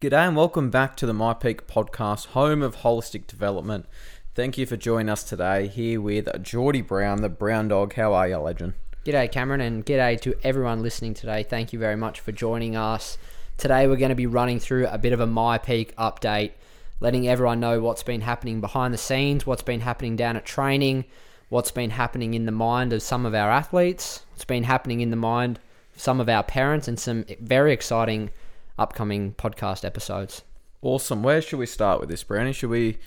G'day and welcome back to the myPEAC podcast, home of holistic development. Thank you for joining us today here with Geordie Brown, the Brown Dog. How are you, legend? G'day, Cameron, and g'day to everyone listening today. Thank you very much for joining us. Today, we're going to be running through a bit of a myPEAC update, letting everyone know what's been happening behind the scenes, what's been happening down at training, what's been happening in the mind of some of our athletes, what's been happening in the mind of some of our parents, and some very exciting upcoming podcast episodes. Awesome. Where should we start with this, Brownie? Should we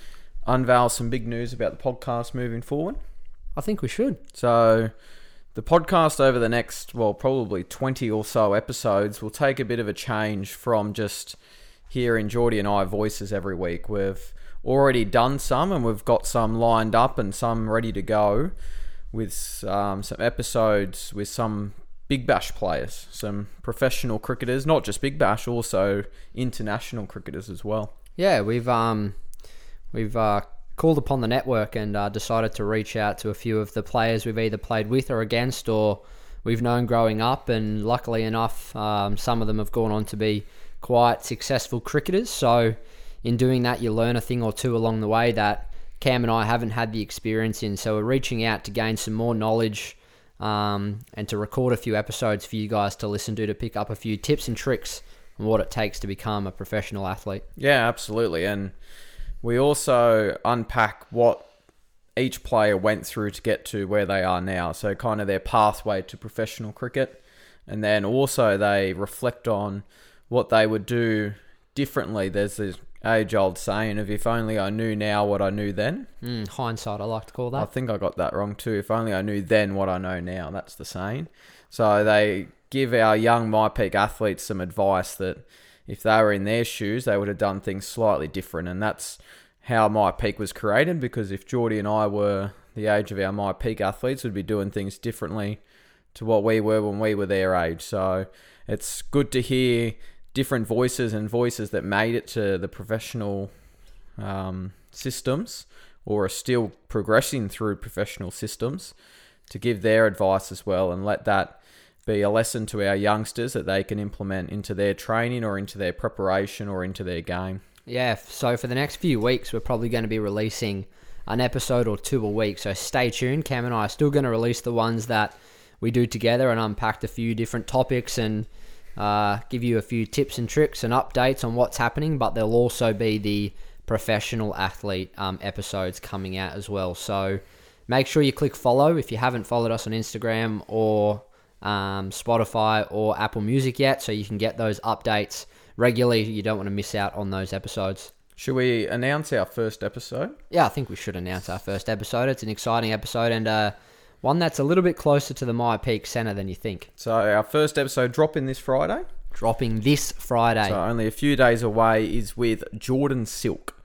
unveil some big news about the podcast moving forward? I think we should. So, the podcast over the next, well, probably 20 or so episodes will take a bit of a change from just hearing Geordie and I voices every week. We've already done some and we've got some lined up and some ready to go with um, some episodes with some Big Bash players, some professional cricketers, not just Big Bash, also international cricketers as well. Yeah, we've um, we've uh, called upon the network and uh, decided to reach out to a few of the players we've either played with or against, or we've known growing up. And luckily enough, um, some of them have gone on to be quite successful cricketers. So, in doing that, you learn a thing or two along the way that Cam and I haven't had the experience in. So, we're reaching out to gain some more knowledge um, and to record a few episodes for you guys to listen to to pick up a few tips and tricks on what it takes to become a professional athlete. Yeah, absolutely. And we also unpack what each player went through to get to where they are now. So, kind of their pathway to professional cricket. And then also they reflect on what they would do differently. There's this age old saying of if only I knew now what I knew then. Mm, hindsight, I like to call that. I think I got that wrong too. If only I knew then what I know now. That's the saying. So they give our young myPEAC athletes some advice that if they were in their shoes, they would have done things slightly different. And that's how myPEAC was created because if Geordie and I were the age of our myPEAC athletes, we'd be doing things differently to what we were when we were their age. So it's good to hear different voices and voices that made it to the professional um, systems or are still progressing through professional systems to give their advice as well and let that be a lesson to our youngsters that they can implement into their training or into their preparation or into their game. Yeah, so for the next few weeks, we're probably going to be releasing an episode or two a week. So stay tuned. Cam and I are still going to release the ones that we do together and unpack a few different topics and uh, give you a few tips and tricks and updates on what's happening, but there'll also be the professional athlete um, episodes coming out as well. So make sure you click follow if you haven't followed us on Instagram or um, Spotify or Apple Music yet, so you can get those updates regularly. You don't want to miss out on those episodes. Should we announce our first episode? Yeah, I think we should announce our first episode. It's an exciting episode and uh, one that's a little bit closer to the myPEAC Centre than you think. So our first episode dropping this Friday. Dropping this Friday. So only a few days away is with Jordan Silk,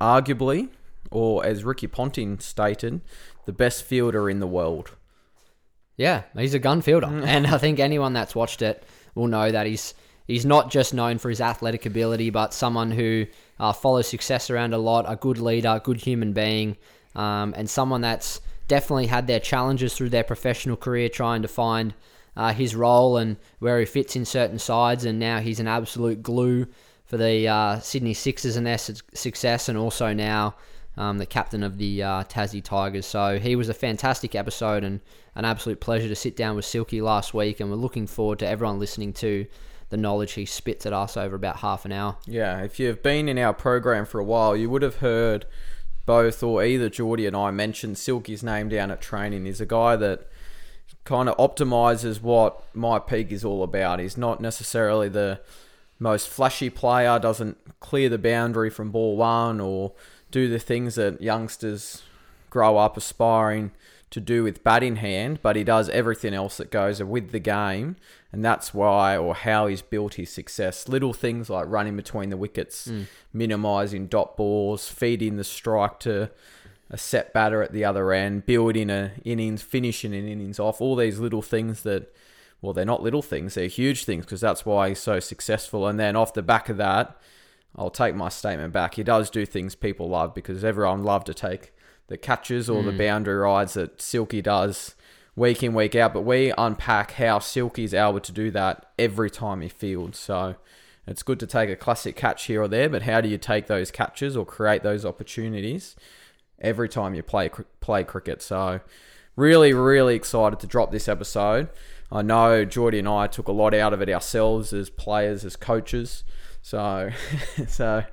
arguably, or as Ricky Ponting stated, the best fielder in the world. Yeah, he's a gun fielder, and I think anyone that's watched it will know that he's he's not just known for his athletic ability, but someone who uh, follows success around a lot, a good leader, a good human being, um, and someone that's definitely had their challenges through their professional career trying to find uh, his role and where he fits in certain sides. And now he's an absolute glue for the uh, Sydney Sixers and their su- success, and also now um, the captain of the uh, Tassie Tigers. So he was a fantastic episode and an absolute pleasure to sit down with Silky last week. And we're looking forward to everyone listening to the knowledge he spits at us over about half an hour. Yeah, if you've been in our program for a while, you would have heard both or either Geordie and I mentioned Silky's name down at training. He's a guy that kind of optimizes what myPEAC is all about. He's not necessarily the most flashy player, doesn't clear the boundary from ball one or do the things that youngsters grow up aspiring to do with bat in hand, but he does everything else that goes with the game, and that's why or how he's built his success. Little things like running between the wickets, mm. minimizing dot balls, feeding the strike to a set batter at the other end, building a innings, finishing an innings off. All these little things that, well, they're not little things; they're huge things because that's why he's so successful. And then off the back of that, I'll take my statement back. He does do things people love because everyone love to take the catches or mm. the hmm. boundary rides that Silky does week in, week out. But we unpack how Silky's able to do that every time he fields. So It's good to take a classic catch here or there, but how do you take those catches or create those opportunities every time you play play cricket? So, really, really excited to drop this episode. I know Geordie and I took a lot out of it ourselves as players, as coaches. So, so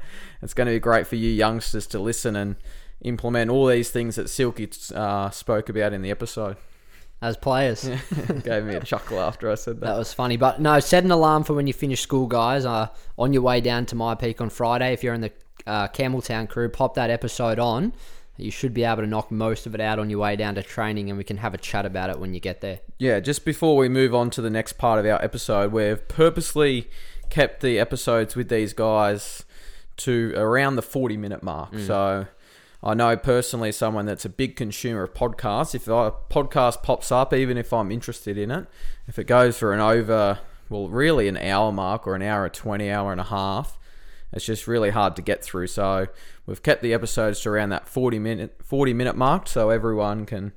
it's going to be great for you youngsters to listen and implement all these things that Silky uh, spoke about in the episode. As players, Gave me a chuckle after I said that. that was funny. But no, set an alarm for when you finish school, guys. Uh, on your way down to myPEAC on Friday, if you're in the uh, Campbelltown crew, pop that episode on. You should be able to knock most of it out on your way down to training, and we can have a chat about it when you get there. Yeah, just before we move on to the next part of our episode, we've purposely kept the episodes with these guys to around the 40 minute mark. So I know personally someone that's a big consumer of podcasts. If a podcast pops up, even if I'm interested in it, if it goes for an over, well, really an hour mark or an hour, 20 hour and a half, it's just really hard to get through. So we've kept the episodes to around that 40 minute 40 minute mark so everyone can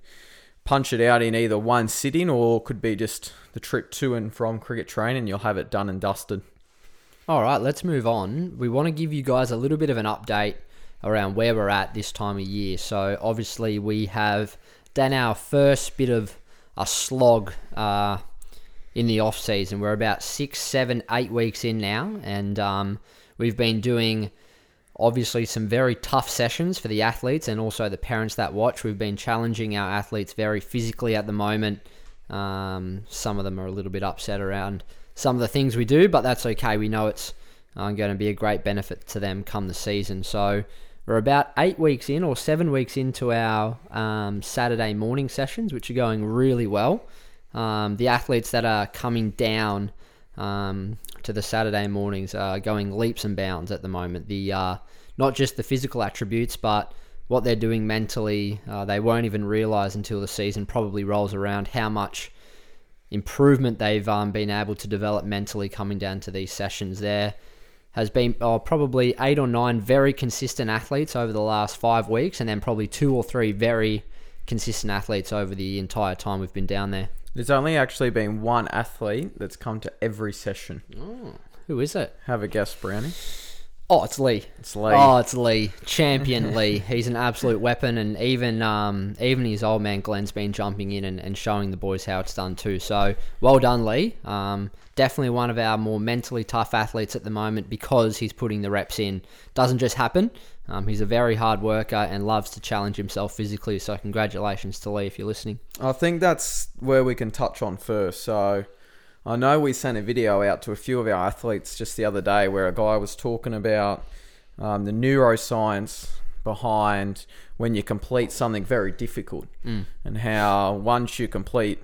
punch it out in either one sitting or could be just the trip to and from cricket training. You'll have it done and dusted. All right, let's move on. We want to give you guys a little bit of an update around where we're at this time of year. So, obviously, we have done our first bit of a slog uh, in the off season. We're about six, seven, eight weeks in now, and um, we've been doing obviously some very tough sessions for the athletes and also the parents that watch. We've been challenging our athletes very physically at the moment. Um, some of them are a little bit upset around some of the things we do, but that's okay. We know it's uh, going to be a great benefit to them come the season. So we're about eight weeks in or seven weeks into our um, Saturday morning sessions, which are going really well. Um, the athletes that are coming down um, to the Saturday mornings are going leaps and bounds at the moment. The uh, not just the physical attributes, but what they're doing mentally. Uh, they won't even realize until the season probably rolls around how much improvement they've um, been able to develop mentally coming down to these sessions. There has been oh, probably eight or nine very consistent athletes over the last five weeks, and then probably two or three very consistent athletes over the entire time we've been down there. There's only actually been one athlete that's come to every session. Oh, Who is it? Have a guess, Brownie. Oh, it's Lee. It's Lee. Oh, it's Lee, champion Lee. He's an absolute weapon, and even um, even his old man Glenn's been jumping in and, and showing the boys how it's done too. So well done, Lee. Um, definitely one of our more mentally tough athletes at the moment because he's putting the reps in. Doesn't just happen. Um, he's a very hard worker and loves to challenge himself physically. So congratulations to Lee if you're listening. I think that's where we can touch on first. So I know we sent a video out to a few of our athletes just the other day where a guy was talking about um, the neuroscience behind when you complete something very difficult and how once you complete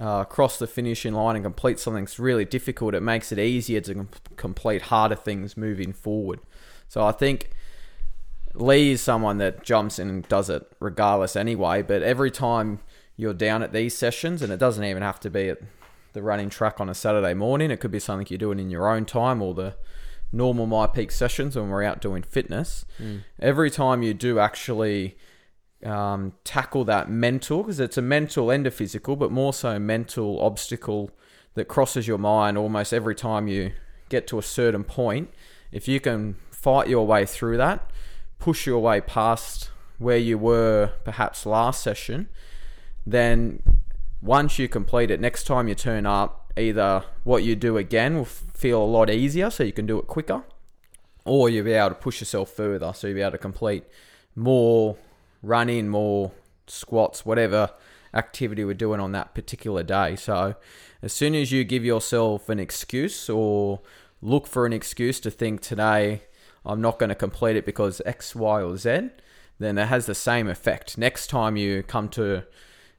uh, cross the finishing line and complete something that's really difficult, it makes it easier to com- complete harder things moving forward. So I think Lee is someone that jumps in and does it regardless anyway. But every time you're down at these sessions, and it doesn't even have to be at the running track on a Saturday morning, it could be something you're doing in your own time or the normal myPEAC sessions when we're out doing fitness. Every time you do actually um, tackle that mental, because it's a mental and a physical, but more so mental obstacle that crosses your mind almost every time you get to a certain point. If you can fight your way through that, push your way past where you were perhaps last session, then once you complete it, next time you turn up, either what you do again will feel a lot easier so you can do it quicker, or you'll be able to push yourself further so you'll be able to complete more running, more squats, whatever activity we're doing on that particular day. So as soon as you give yourself an excuse or look for an excuse to think today I'm not going to complete it because X, Y, or Z, then it has the same effect. Next time you come to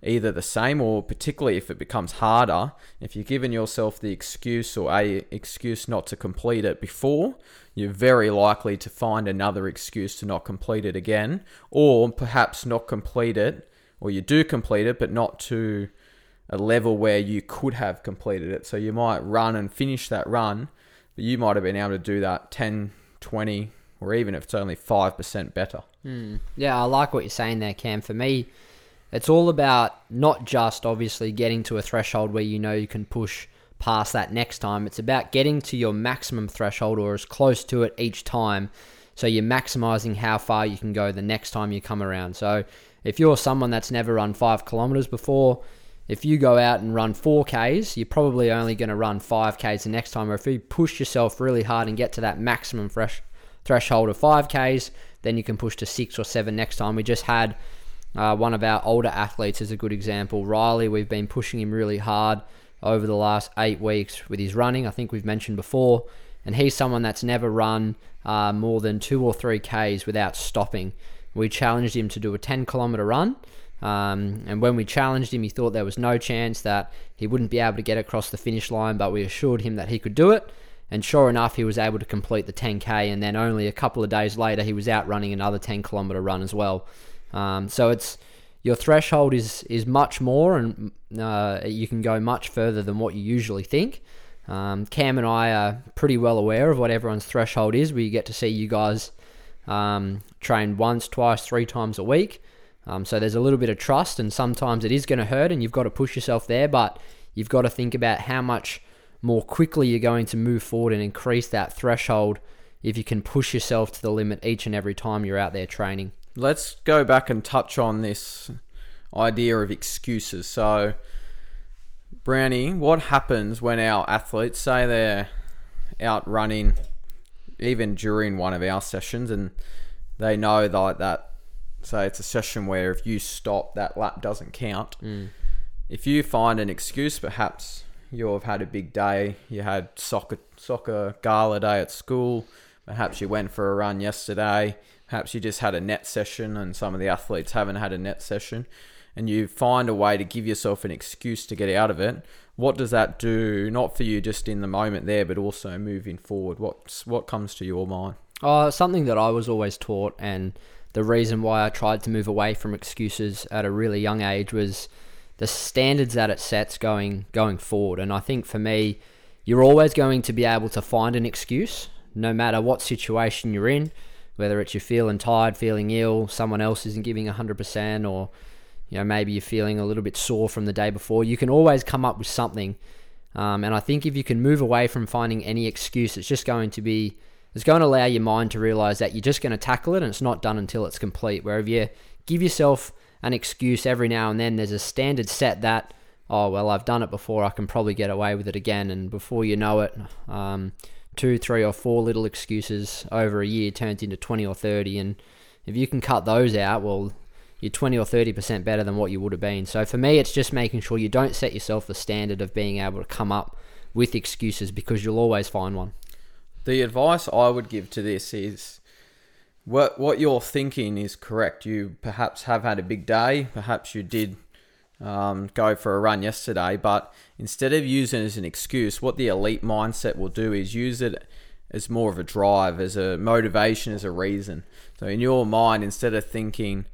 either the same or particularly if it becomes harder, if you've given yourself the excuse or a excuse not to complete it before, you're very likely to find another excuse to not complete it again, or perhaps not complete it, or you do complete it, but not to a level where you could have completed it. So you might run and finish that run, but you might have been able to do that 10, 20, or even if it's only 5% better. Hmm. Yeah, I like what you're saying there, Cam. For me, it's all about not just obviously getting to a threshold where you know you can push past that next time. It's about getting to your maximum threshold or as close to it each time. So you're maximizing how far you can go the next time you come around. So if you're someone that's never run five kilometers before, if you go out and run 4Ks, you're probably only going to run 5Ks the next time. Or if you push yourself really hard and get to that maximum fresh threshold of 5Ks, then you can push to six or seven next time. We just had uh, one of our older athletes is a good example. Riley, we've been pushing him really hard over the last eight weeks with his running. I think we've mentioned before. And he's someone that's never run uh, more than two or three Ks without stopping. We challenged him to do a 10 kilometer run. Um, and when we challenged him, he thought there was no chance that he wouldn't be able to get across the finish line, but we assured him that he could do it. And sure enough, he was able to complete the 10K. And then only a couple of days later, he was out running another 10 kilometer run as well. Um, so it's your threshold is is much more, and uh, you can go much further than what you usually think. Um, Cam and I are pretty well aware of what everyone's threshold is. We get to see you guys um, train once, twice, three times a week. Um, so there's a little bit of trust, and sometimes it is going to hurt, and you've got to push yourself there. But you've got to think about how much more quickly you're going to move forward and increase that threshold if you can push yourself to the limit each and every time you're out there training. Let's go back and touch on this idea of excuses. So, Brownie, what happens when our athletes say they're out running, even during one of our sessions, and they know that that say it's a session where if you stop, that lap doesn't count. Mm. If you find an excuse, perhaps you've had a big day, you had soccer soccer gala day at school, perhaps you went for a run yesterday, perhaps you just had a net session, and some of the athletes haven't had a net session and you find a way to give yourself an excuse to get out of it, what does that do? Not for you just in the moment there, but also moving forward. What's what comes to your mind? Uh, something that I was always taught, and the reason why I tried to move away from excuses at a really young age was the standards that it sets going going forward. And I think for me, you're always going to be able to find an excuse, no matter what situation you're in, whether it's you're feeling tired, feeling ill, someone else isn't giving 100%, or you know maybe you're feeling a little bit sore from the day before. You can always come up with something. Um, and I think if you can move away from finding any excuse, it's just going to be it's going to allow your mind to realize that you're just going to tackle it and it's not done until it's complete. Where if you give yourself an excuse every now and then, there's a standard set that, oh, well, I've done it before, I can probably get away with it again. And before you know it, um, two, three, or four little excuses over a year turns into 20 or 30. And if you can cut those out, well, you're 20 or 30% better than what you would have been. So for me, it's just making sure you don't set yourself the standard of being able to come up with excuses because you'll always find one. The advice I would give to this is what what you're thinking is correct. You perhaps have had a big day, perhaps you did um, go for a run yesterday, but instead of using it as an excuse, what the elite mindset will do is use it as more of a drive, as a motivation, as a reason. So in your mind, instead of thinking,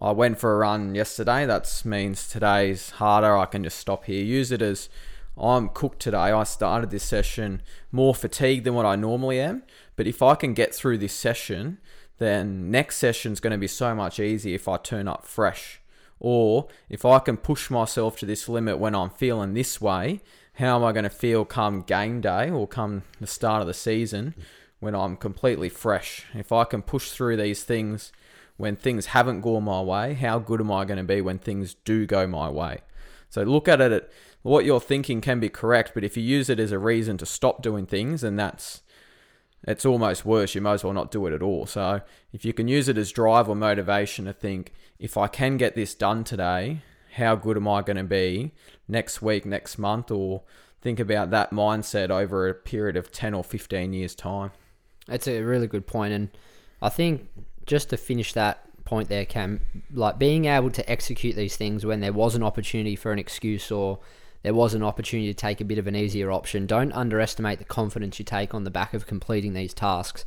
I went for a run yesterday. That means today's harder. I can just stop here. Use it as I'm cooked today. I started this session more fatigued than what I normally am. But if I can get through this session, then next session is going to be so much easier if I turn up fresh. Or if I can push myself to this limit when I'm feeling this way, how am I going to feel come game day or come the start of the season when I'm completely fresh? If I can push through these things when things haven't gone my way, how good am I going to be when things do go my way? So look at it. What you're thinking can be correct, but if you use it as a reason to stop doing things, and that's it's almost worse. You might as well not do it at all. So if you can use it as drive or motivation to think, if I can get this done today, how good am I going to be next week, next month, or think about that mindset over a period of 10 or 15 years' time. That's a really good point, and I think just to finish that point there, Cam, like being able to execute these things when there was an opportunity for an excuse or there was an opportunity to take a bit of an easier option. Don't underestimate the confidence you take on the back of completing these tasks.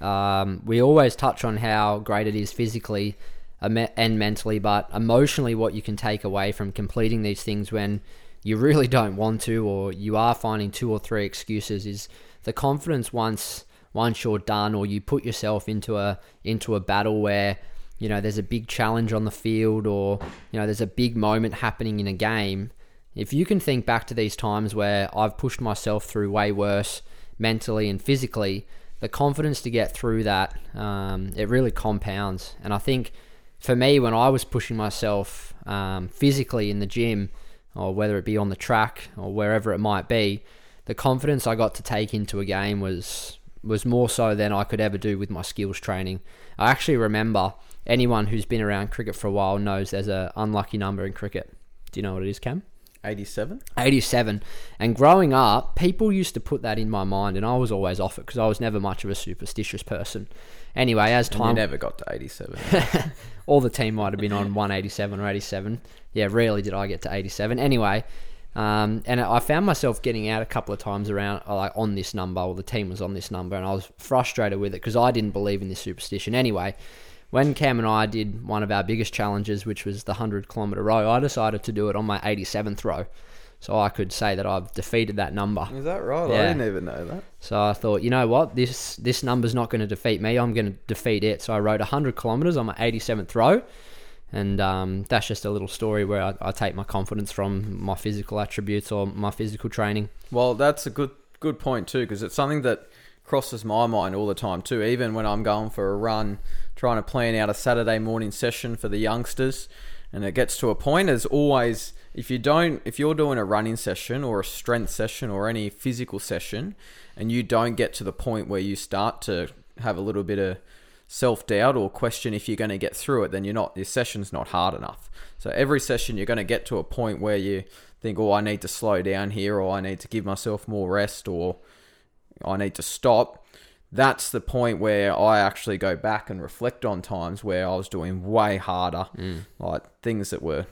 Um, we always touch on how great it is physically and mentally, but emotionally, what you can take away from completing these things when you really don't want to, or you are finding two or three excuses, is the confidence once once you're done or you put yourself into a into a battle where you know there's a big challenge on the field or you know there's a big moment happening in a game if you can think back to these times where I've pushed myself through way worse mentally and physically, the confidence to get through that, um, it really compounds. And I think for me, when I was pushing myself um, physically in the gym, or whether it be on the track or wherever it might be, the confidence I got to take into a game was was more so than I could ever do with my skills training. I actually remember anyone who's been around cricket for a while knows there's a unlucky number in cricket. Do you know what it is, Cam? 87? 87. And growing up, people used to put that in my mind, and I was always off it because I was never much of a superstitious person. Anyway, as And you time never got to 87. all the team might have been on 187 or 87. Yeah, rarely did I get to 87. Anyway, um, and I found myself getting out a couple of times around uh, like on this number, or the team was on this number, and I was frustrated with it because I didn't believe in this superstition. Anyway, when Cam and I did one of our biggest challenges, which was the 100 kilometer row, I decided to do it on my 87th row. So I could say that I've defeated that number. Is that right? I didn't even know that. So I thought, you know what, this this number's not going to defeat me. I'm going to defeat it. So I rode 100 kilometers on my 87th row, and um, that's just a little story where I, I take my confidence from my physical attributes or my physical training. Well, that's a good good point too, because it's something that crosses my mind all the time too. Even when I'm going for a run, trying to plan out a Saturday morning session for the youngsters, and it gets to a point as always. If you don't, if you're doing a running session or a strength session or any physical session, and you don't get to the point where you start to have a little bit of self doubt or question if you're going to get through it, then you're not. Your session's not hard enough. So every session, you're going to get to a point where you think, "Oh, I need to slow down here," or "I need to give myself more rest," or "I need to stop." That's the point where I actually go back and reflect on times where I was doing way harder, mm. like things that were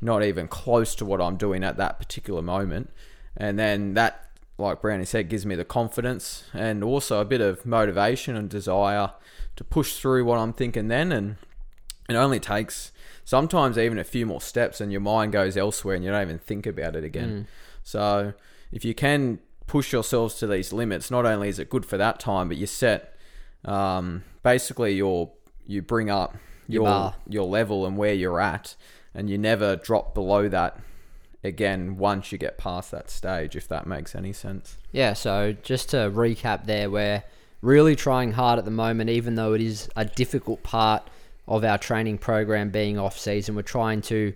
not even close to what I'm doing at that particular moment, and then that like Brownie said, gives me the confidence and also a bit of motivation and desire to push through what I'm thinking then. And it only takes sometimes even a few more steps, and your mind goes elsewhere, and you don't even think about it again. Mm. So if you can push yourselves to these limits, not only is it good for that time, but you set um, basically your you bring up Your your your level and where you're at, and you never drop below that again once you get past that stage, if that makes any sense. Yeah, so just to recap there, we're really trying hard at the moment, even though it is a difficult part of our training program being off season. We're trying to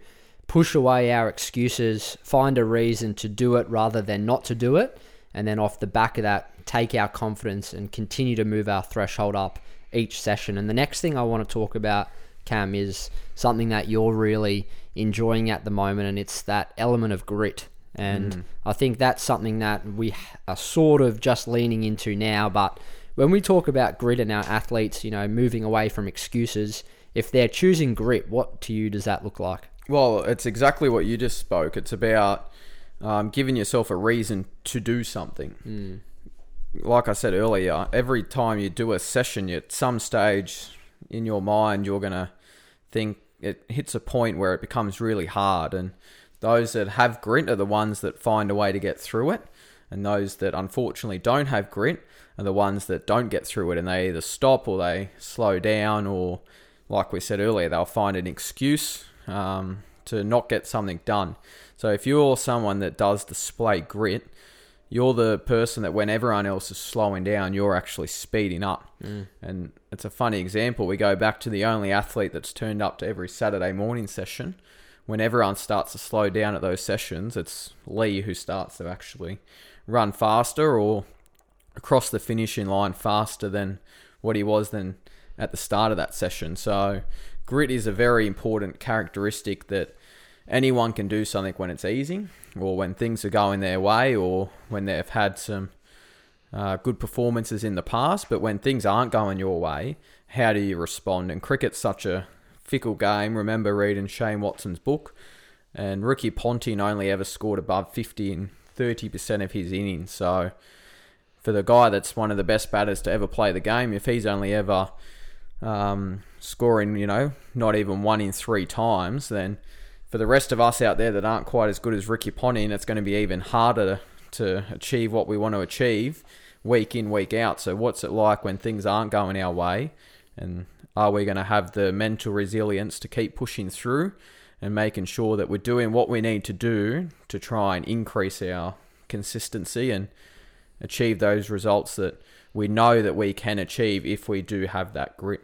push away our excuses, find a reason to do it rather than not to do it, and then off the back of that, take our confidence and continue to move our threshold up each session. And the next thing I want to talk about, Cam, is something that you're really enjoying at the moment, and it's that element of grit. And mm. I think that's something that we are sort of just leaning into now. But when we talk about grit and our athletes, you know, moving away from excuses, if they're choosing grit, what to you does that look like? Well, it's exactly what you just spoke. It's about um, giving yourself a reason to do something. Like I said earlier, every time you do a session, at some stage in your mind, you're going to think it hits a point where it becomes really hard. And those that have grit are the ones that find a way to get through it. And those that unfortunately don't have grit are the ones that don't get through it and they either stop or they slow down or, like we said earlier, they'll find an excuse um, to not get something done. So if you're someone that does display grit, you're the person that when everyone else is slowing down, you're actually speeding up. Mm. And it's a funny example. We go back to the only athlete that's turned up to every Saturday morning session. When everyone starts to slow down at those sessions, it's Lee who starts to actually run faster or across the finishing line faster than what he was then at the start of that session. So grit is a very important characteristic that anyone can do something when it's easy or when things are going their way or when they've had some uh, good performances in the past. But when things aren't going your way, how do you respond? And cricket's such a fickle game. Remember reading Shane Watson's book, and Ricky Ponting only ever scored above 50 in 30% of his innings. So for the guy that's one of the best batters to ever play the game, if he's only ever um, scoring, you know, not even one in three times, then for the rest of us out there that aren't quite as good as Ricky Ponting, it's going to be even harder to achieve what we want to achieve week in, week out. So, what's it like when things aren't going our way? And are we going to have the mental resilience to keep pushing through and making sure that we're doing what we need to do to try and increase our consistency and achieve those results that we know that we can achieve if we do have that grit.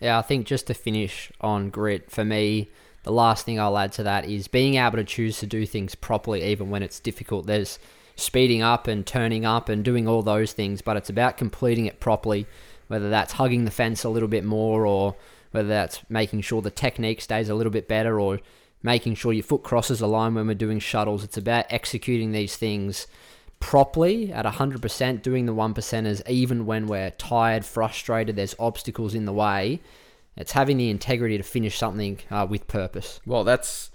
Yeah, I think just to finish on grit, for me, the last thing I'll add to that is being able to choose to do things properly even when it's difficult. There's speeding up and turning up and doing all those things, but it's about completing it properly, whether that's hugging the fence a little bit more or whether that's making sure the technique stays a little bit better or making sure your foot crosses the line when we're doing shuttles. It's about executing these things properly at 100%, doing the one percenters even when we're tired, frustrated, there's obstacles in the way. It's having the integrity to finish something uh, with purpose. Well, that's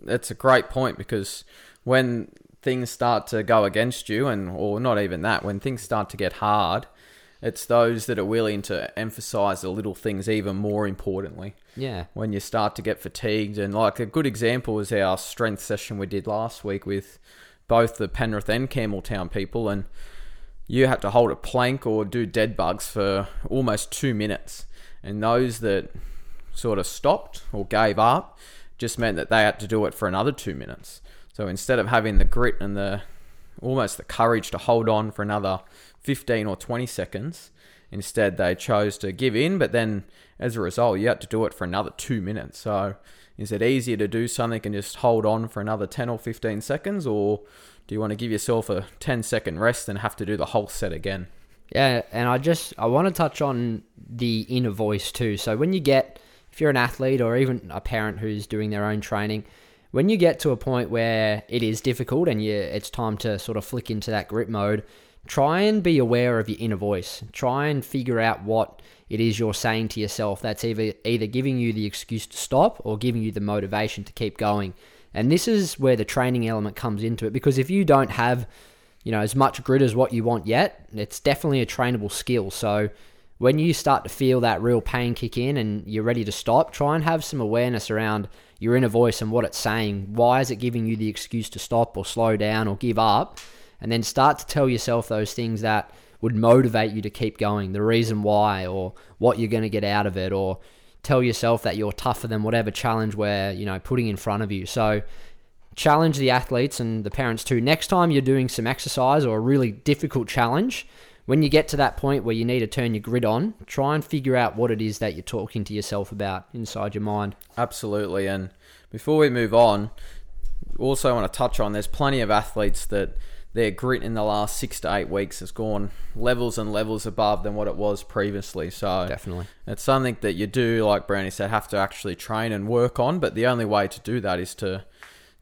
that's a great point because when things start to go against you, and or not even that, when things start to get hard, it's those that are willing to emphasize the little things even more importantly. Yeah. When you start to get fatigued, and like a good example is our strength session we did last week with both the Penrith and Campbelltown people, and you had to hold a plank or do dead bugs for almost two minutes. And those that sort of stopped or gave up just meant that they had to do it for another two minutes. So instead of having the grit and the almost the courage to hold on for another 15 or 20 seconds, instead they chose to give in. But then as a result, you had to do it for another two minutes. So is it easier to do something and just hold on for another 10 or 15 seconds, or do you want to give yourself a 10 second rest and have to do the whole set again? Yeah, and I just I want to touch on the inner voice too. So when you get if you're an athlete or even a parent who's doing their own training, when you get to a point where it is difficult and you it's time to sort of flick into that grip mode, try and be aware of your inner voice. Try and figure out what it is you're saying to yourself that's either either giving you the excuse to stop or giving you the motivation to keep going. And this is where the training element comes into it because if you don't have, you know, as much grit as what you want yet, it's definitely a trainable skill. So when you start to feel that real pain kick in and you're ready to stop, try and have some awareness around your inner voice and what it's saying. Why is it giving you the excuse to stop or slow down or give up? And then start to tell yourself those things that would motivate you to keep going, the reason why, or what you're going to get out of it, or tell yourself that you're tougher than whatever challenge we're, you know, putting in front of you. So challenge the athletes and the parents too. Next time you're doing some exercise or a really difficult challenge, when you get to that point where you need to turn your grid on, try and figure out what it is that you're talking to yourself about inside your mind. Absolutely. And before we move on, also want to touch on there's plenty of athletes that their grit in the last six to eight weeks has gone levels and levels above than what it was previously. So definitely, it's something that you do, like Brownie said, have to actually train and work on. But the only way to do that is to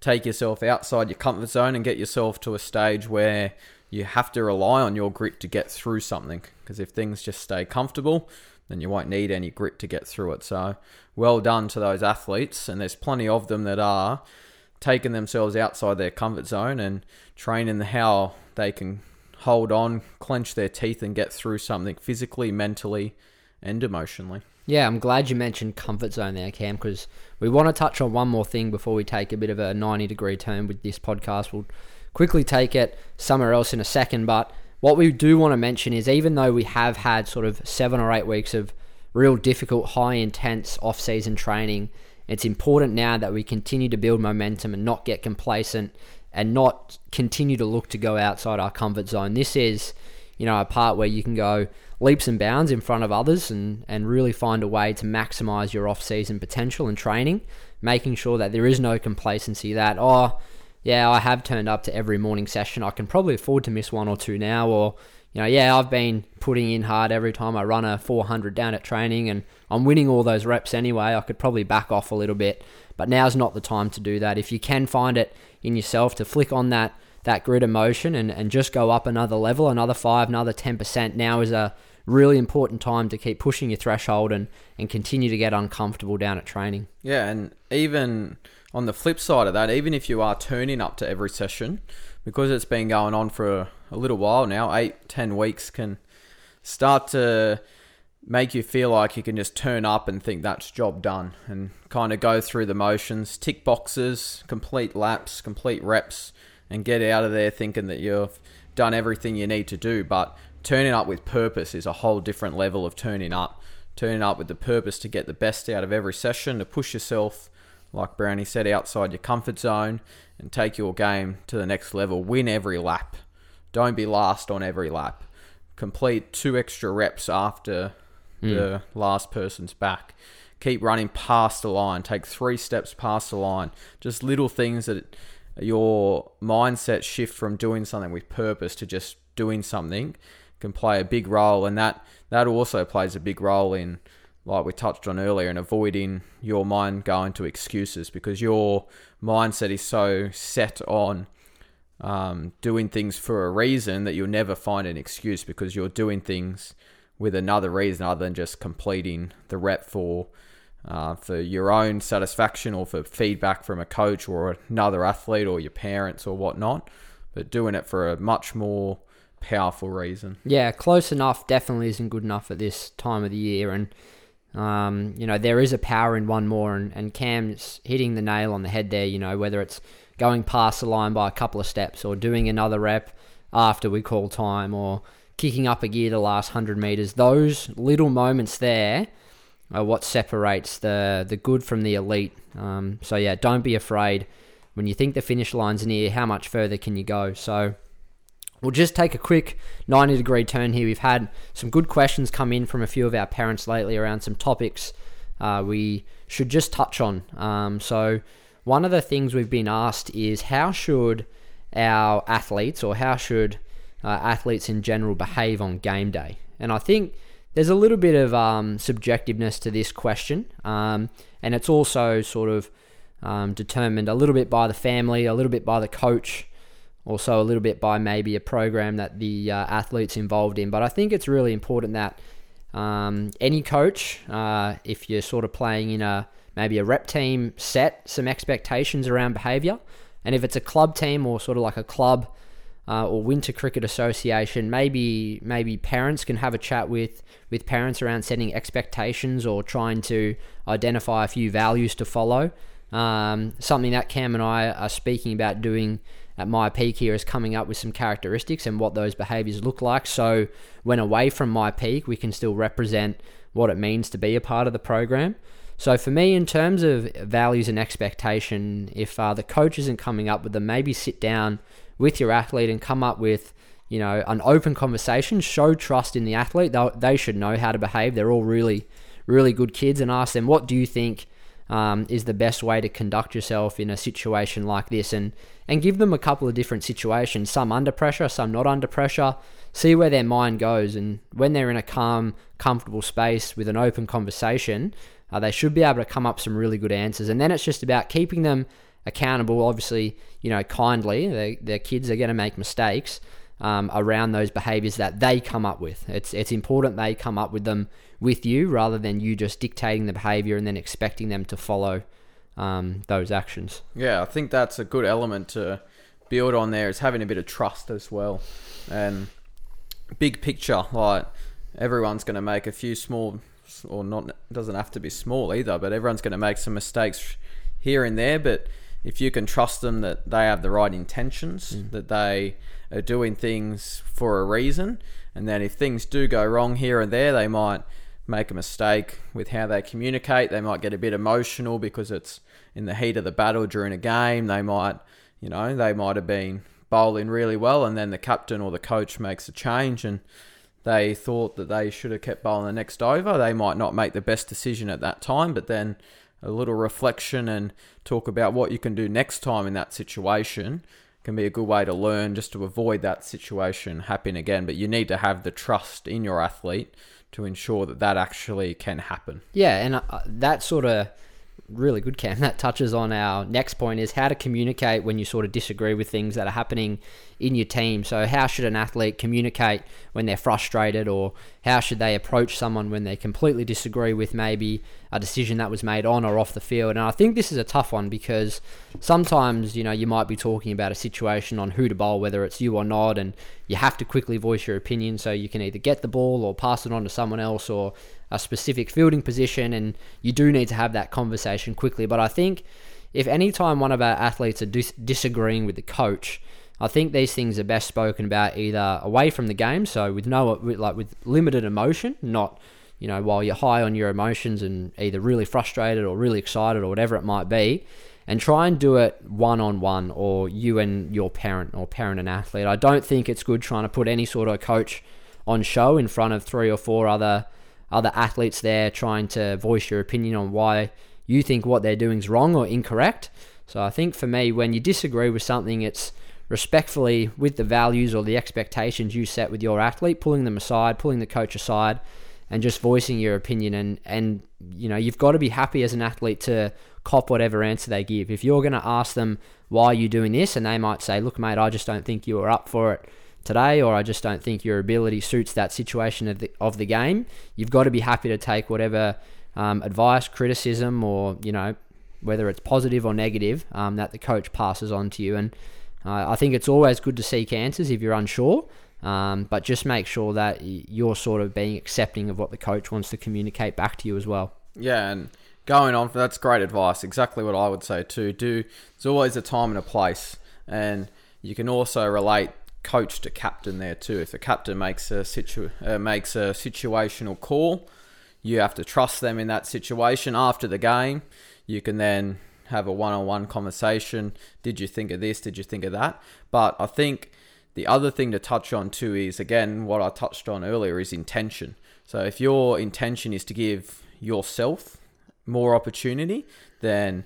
take yourself outside your comfort zone and get yourself to a stage where you have to rely on your grit to get through something. Because if things just stay comfortable, then you won't need any grit to get through it. So well done to those athletes, and there's plenty of them that are taking themselves outside their comfort zone and training how they can hold on, clench their teeth, and get through something physically, mentally, and emotionally. Yeah, I'm glad you mentioned comfort zone there, Cam, because we want to touch on one more thing before we take a bit of a 90 degree turn with this podcast. We'll quickly take it somewhere else in a second, but what we do want to mention is even though we have had sort of seven or eight weeks of real difficult, high intense off season training, it's important now that we continue to build momentum and not get complacent and not continue to look to go outside our comfort zone. This is, you know, a part where you can go leaps and bounds in front of others and, and really find a way to maximize your off season potential and training, making sure that there is no complacency that, oh, yeah, I have turned up to every morning session. I can probably afford to miss one or two now, or you know, yeah, I've been putting in hard every time I run a 400 down at training and I'm winning all those reps anyway. I could probably back off a little bit, but now's not the time to do that. If you can find it in yourself to flick on that that grid emotion and, and just go up another level, another five, another 10%, now is a really important time to keep pushing your threshold and, and continue to get uncomfortable down at training. Yeah, and even on the flip side of that, even if you are turning up to every session, because it's been going on for a, a little while now, eight, ten weeks can start to make you feel like you can just turn up and think that's job done and kind of go through the motions, tick boxes, complete laps, complete reps, and get out of there thinking that you've done everything you need to do. But turning up with purpose is a whole different level of turning up. Turning up with the purpose to get the best out of every session, to push yourself like Brownie said, outside your comfort zone and take your game to the next level. Win every lap. Don't be last on every lap. Complete two extra reps after hmm. the last person's back. Keep running past the line. Take three steps past the line. Just little things that your mindset shift from doing something with purpose to just doing something can play a big role, and that that also plays a big role in, like we touched on earlier, in avoiding your mind going to excuses because your mindset is so set on um, doing things for a reason that you'll never find an excuse because you're doing things with another reason other than just completing the rep for uh, for your own satisfaction or for feedback from a coach or another athlete or your parents or whatnot, but doing it for a much more powerful reason. Yeah, close enough definitely isn't good enough at this time of the year. And, um, you know, there is a power in one more. And, and Cam's hitting the nail on the head there, you know, whether it's going past the line by a couple of steps or doing another rep after we call time or kicking up a gear the last 100 meters. Those little moments there are what separates the, the good from the elite. Um, so, yeah, don't be afraid. When you think the finish line's near, how much further can you go? So, We'll just take a quick 90 degree turn here. We've had some good questions come in from a few of our parents lately around some topics uh, we should just touch on. Um, so, one of the things we've been asked is how should our athletes or how should uh, athletes in general behave on game day? And I think there's a little bit of um, subjectiveness to this question, um, and it's also sort of um, determined a little bit by the family, a little bit by the coach, also a little bit by maybe a program that the uh, athlete's involved in. But I think it's really important that um, any coach, uh, if you're sort of playing in a maybe a rep team, set some expectations around behaviour. And if it's a club team or sort of like a club uh, or winter cricket association, maybe maybe parents can have a chat with with parents around setting expectations or trying to identify a few values to follow. Um, something that Cam and I are speaking about doing at myPEAC here is coming up with some characteristics and what those behaviors look like. So when away from myPEAC, we can still represent what it means to be a part of the program. So for me, in terms of values and expectation, if uh, the coach isn't coming up with them, maybe sit down with your athlete and come up with you know an open conversation. Show trust in the athlete. They they should know how to behave. They're all really really good kids, and ask them what do you think um, is the best way to conduct yourself in a situation like this, and and give them a couple of different situations. Some under pressure, some not under pressure. See where their mind goes, and when they're in a calm, comfortable space with an open conversation uh, they should be able to come up some really good answers. And then it's just about keeping them accountable. Obviously, you know, kindly. Their kids are going to make mistakes um, around those behaviors that they come up with. It's it's important they come up with them with you rather than you just dictating the behavior and then expecting them to follow um, those actions. Yeah, I think that's a good element to build on there is having a bit of trust as well. And big picture, like everyone's going to make a few small or not doesn't have to be small either, but everyone's going to make some mistakes here and there. But if you can trust them that they have the right intentions, mm. that they are doing things for a reason, and then if things do go wrong here and there, they might make a mistake with how they communicate. They might get a bit emotional because it's in the heat of the battle during a game. They might, you know, they might have been bowling really well, and then the captain or the coach makes a change and they thought that they should have kept bowling the next over. They might not make the best decision at that time, but then a little reflection and talk about what you can do next time in that situation can be a good way to learn just to avoid that situation happening again. But you need to have the trust in your athlete to ensure that that actually can happen. Yeah, and uh, that sort of really good, Cam. That touches on our next point is how to communicate when you sort of disagree with things that are happening in your team. So, how should an athlete communicate when they're frustrated, or how should they approach someone when they completely disagree with maybe a decision that was made on or off the field? And I think this is a tough one because sometimes, you know, you might be talking about a situation on who to bowl, whether it's you or not, and you have to quickly voice your opinion so you can either get the ball or pass it on to someone else or a specific fielding position, and you do need to have that conversation quickly. But I think if any time one of our athletes are dis- disagreeing with the coach, I think these things are best spoken about either away from the game, so with no like with limited emotion, not you know, while you're high on your emotions and either really frustrated or really excited or whatever it might be, and try and do it one on one or you and your parent or parent and athlete. I don't think it's good trying to put any sort of coach on show in front of three or four other other athletes there trying to voice your opinion on why you think what they're doing is wrong or incorrect. So I think for me, when you disagree with something, it's respectfully with the values or the expectations you set with your athlete, pulling them aside, pulling the coach aside, and just voicing your opinion. And and you know you've got to be happy as an athlete to cop whatever answer they give. If you're going to ask them why are you doing this, and they might say, "Look, mate, I just don't think you are up for it." Today, or I just don't think your ability suits that situation of the of the game. You've got to be happy to take whatever um, advice, criticism, or you know whether it's positive or negative um, that the coach passes on to you. And uh, I think it's always good to seek answers if you're unsure. Um, but just make sure that you're sort of being accepting of what the coach wants to communicate back to you as well. Yeah, and going on, that's great advice. Exactly what I would say too. Do there's always a time and a place, and you can also relate coach to captain there too. If the captain makes a situ uh, makes a situational call, you have to trust them in that situation. After the game, you can then have a one-on-one conversation. Did you think of this? Did you think of that? But I think the other thing to touch on too is again what I touched on earlier is intention. So if your intention is to give yourself more opportunity, then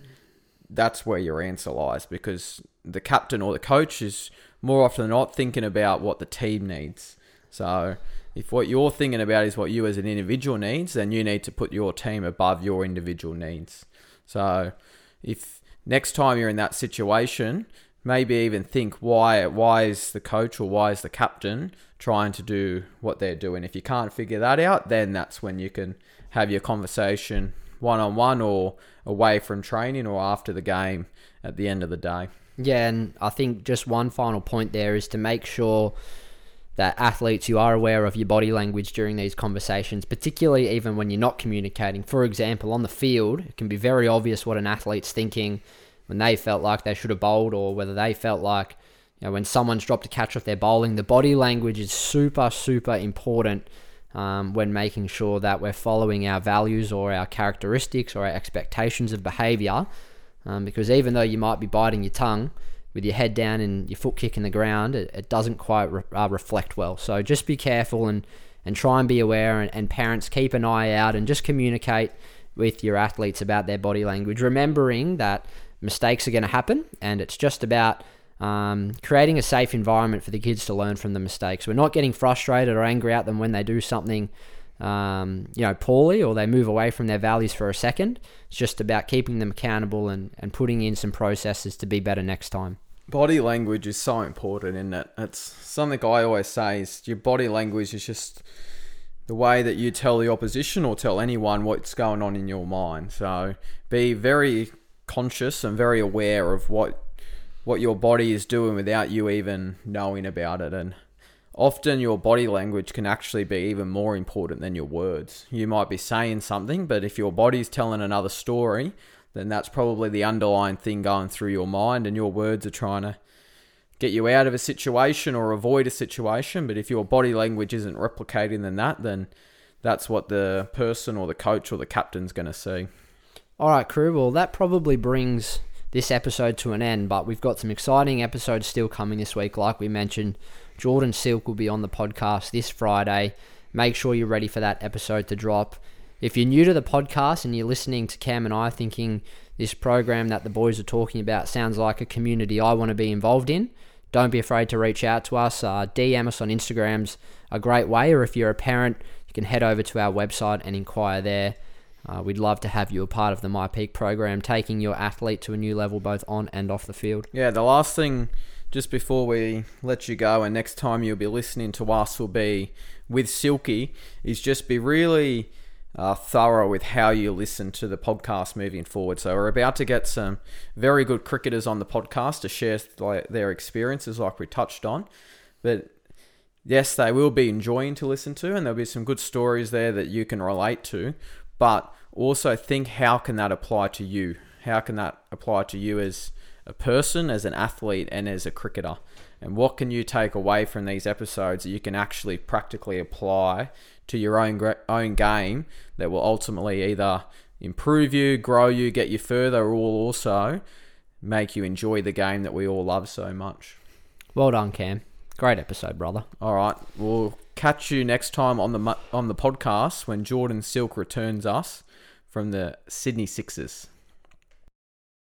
that's where your answer lies because the captain or the coach is more often than not thinking about what the team needs. So if what you're thinking about is what you as an individual needs, then you need to put your team above your individual needs. So if next time you're in that situation, maybe even think why why is the coach or why is the captain trying to do what they're doing. If you can't figure that out, then that's when you can have your conversation one on one or away from training or after the game at the end of the day. Yeah, and I think just one final point there is to make sure that athletes you are aware of your body language during these conversations, particularly even when you're not communicating. For example, on the field, it can be very obvious what an athlete's thinking when they felt like they should have bowled or whether they felt like you know when someone's dropped a catch off their bowling. The body language is super super important um, when making sure that we're following our values or our characteristics or our expectations of behavior. Um, because even though you might be biting your tongue with your head down and your foot kicking the ground, it, it doesn't quite re- uh, reflect well. So just be careful and, and try and be aware. And, and parents, keep an eye out and just communicate with your athletes about their body language, remembering that mistakes are going to happen and it's just about um, creating a safe environment for the kids to learn from the mistakes. We're not getting frustrated or angry at them when they do something, um, you know, poorly or they move away from their values for a second. It's just about keeping them accountable and, and putting in some processes to be better next time. Body language is so important, isn't it? It's something I always say is your body language is just the way that you tell the opposition or tell anyone what's going on in your mind. So be very conscious and very aware of what what your body is doing without you even knowing about it. And often your body language can actually be even more important than your words. You might be saying something, but if your body's telling another story, then that's probably the underlying thing going through your mind, and your words are trying to get you out of a situation or avoid a situation. But if your body language isn't replicating than that, then that's what the person or the coach or the captain's going to see. All right, crew. Well, that probably brings this episode to an end, but we've got some exciting episodes still coming this week. Like we mentioned, Jordan Silk will be on the podcast this Friday. Make sure you're ready for that episode to drop. If you're new to the podcast and you're listening to Cam and I thinking this program that the boys are talking about sounds like a community I want to be involved in, don't be afraid to reach out to us. Uh, DM us on Instagram's a great way, or if you're a parent, you can head over to our website and inquire there. Uh, we'd love to have you a part of the myPEAC program, taking your athlete to a new level both on and off the field. Yeah, the last thing, just before we let you go, and next time you'll be listening to us will be with Silky, is just be really uh, thorough with how you listen to the podcast moving forward. So we're about to get some very good cricketers on the podcast to share their experiences, like we touched on. But yes, they will be enjoying to listen to, and there'll be some good stories there that you can relate to but also think how can that apply to you? How can that apply to you as a person, as an athlete, and as a cricketer? And what can you take away from these episodes that you can actually practically apply to your own own game that will ultimately either improve you, grow you, get you further, or also make you enjoy the game that we all love so much. Well done, Cam. Great episode, brother. All right, we'll catch you next time on the on the podcast when Jordan Silk returns us from the Sydney Sixers.